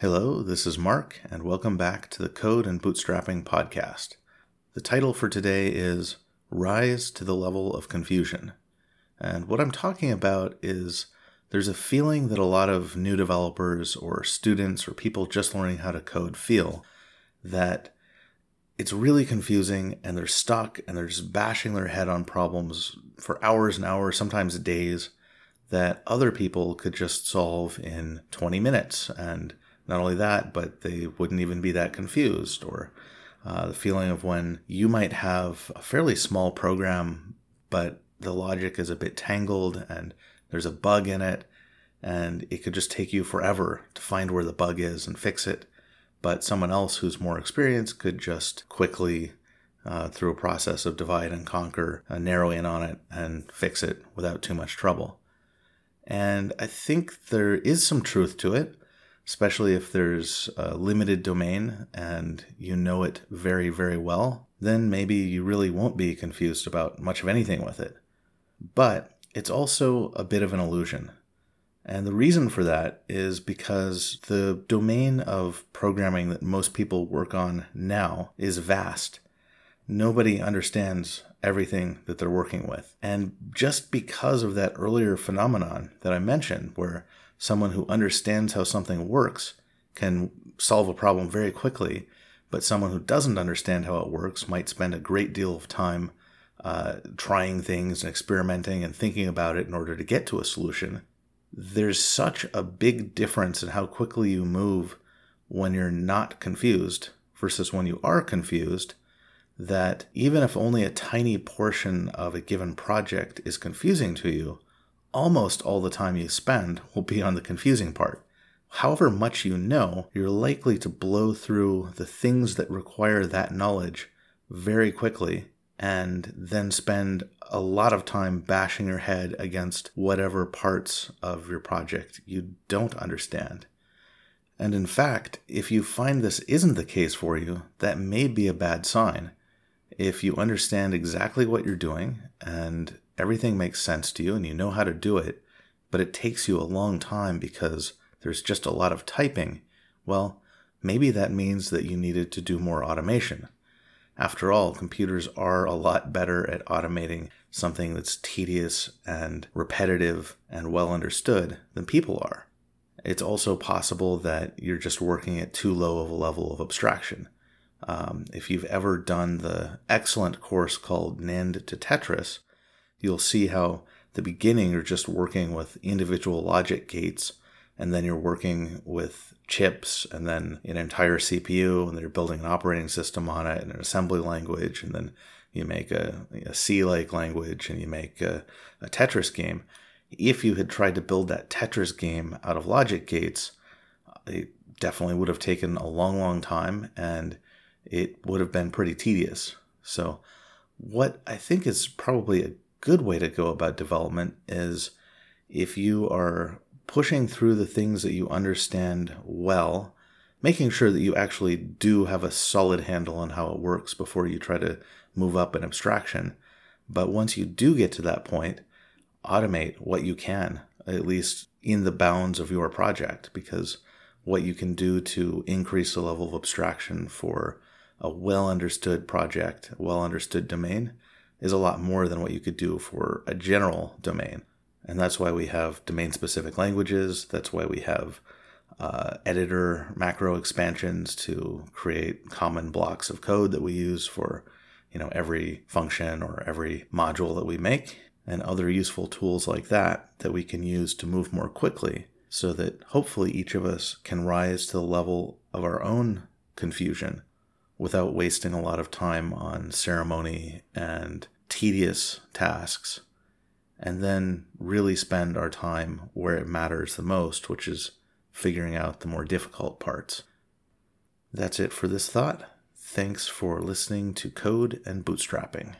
Hello, this is Mark, and welcome back to the Code and Bootstrapping Podcast. The title for today is Rise to the Level of Confusion. And what I'm talking about is there's a feeling that a lot of new developers or students or people just learning how to code feel that it's really confusing and they're stuck and they're just bashing their head on problems for hours and hours, sometimes days, that other people could just solve in 20 minutes. And not only that, but they wouldn't even be that confused. Or uh, the feeling of when you might have a fairly small program, but the logic is a bit tangled and there's a bug in it, and it could just take you forever to find where the bug is and fix it. But someone else who's more experienced could just quickly, uh, through a process of divide and conquer, uh, narrow in on it and fix it without too much trouble. And I think there is some truth to it, especially if there's a limited domain and you know it very, very well. Then maybe you really won't be confused about much of anything with it. But it's also a bit of an illusion. And the reason for that is because the domain of programming that most people work on now is vast. Nobody understands everything that they're working with. And just because of that earlier phenomenon that I mentioned, where someone who understands how something works can solve a problem very quickly, but someone who doesn't understand how it works might spend a great deal of time uh, trying things and experimenting and thinking about it in order to get to a solution. There's such a big difference in how quickly you move when you're not confused versus when you are confused that even if only a tiny portion of a given project is confusing to you, almost all the time you spend will be on the confusing part. However much you know, you're likely to blow through the things that require that knowledge very quickly and then spend a lot of time bashing your head against whatever parts of your project you don't understand. And in fact, if you find this isn't the case for you, that may be a bad sign. If you understand exactly what you're doing and everything makes sense to you and you know how to do it, but it takes you a long time because there's just a lot of typing, well, maybe that means that you needed to do more automation. After all, computers are a lot better at automating something that's tedious and repetitive and well understood than people are. It's also possible that you're just working at too low of a level of abstraction. Um, if you've ever done the excellent course called NAND to Tetris, you'll see how the beginning you're just working with individual logic gates and then you're working with chips and then an entire CPU, and then you're building an operating system on it and an assembly language, and then you make a, a C-like language and you make a, a Tetris game. If you had tried to build that Tetris game out of logic gates, it definitely would have taken a long, long time and it would have been pretty tedious. So, what I think is probably a good way to go about development is if you are pushing through the things that you understand well, making sure that you actually do have a solid handle on how it works before you try to move up an abstraction. But once you do get to that point, automate what you can, at least in the bounds of your project, because what you can do to increase the level of abstraction for a well understood project, well understood domain, is a lot more than what you could do for a general domain. And that's why we have domain specific languages. That's why we have uh, editor macro expansions to create common blocks of code that we use for you know every function or every module that we make and other useful tools like that that we can use to move more quickly so that hopefully each of us can rise to the level of our own confusion without wasting a lot of time on ceremony and tedious tasks and then really spend our time where it matters the most, which is figuring out the more difficult parts. That's it for this thought. Thanks for listening to Code and Bootstrapping.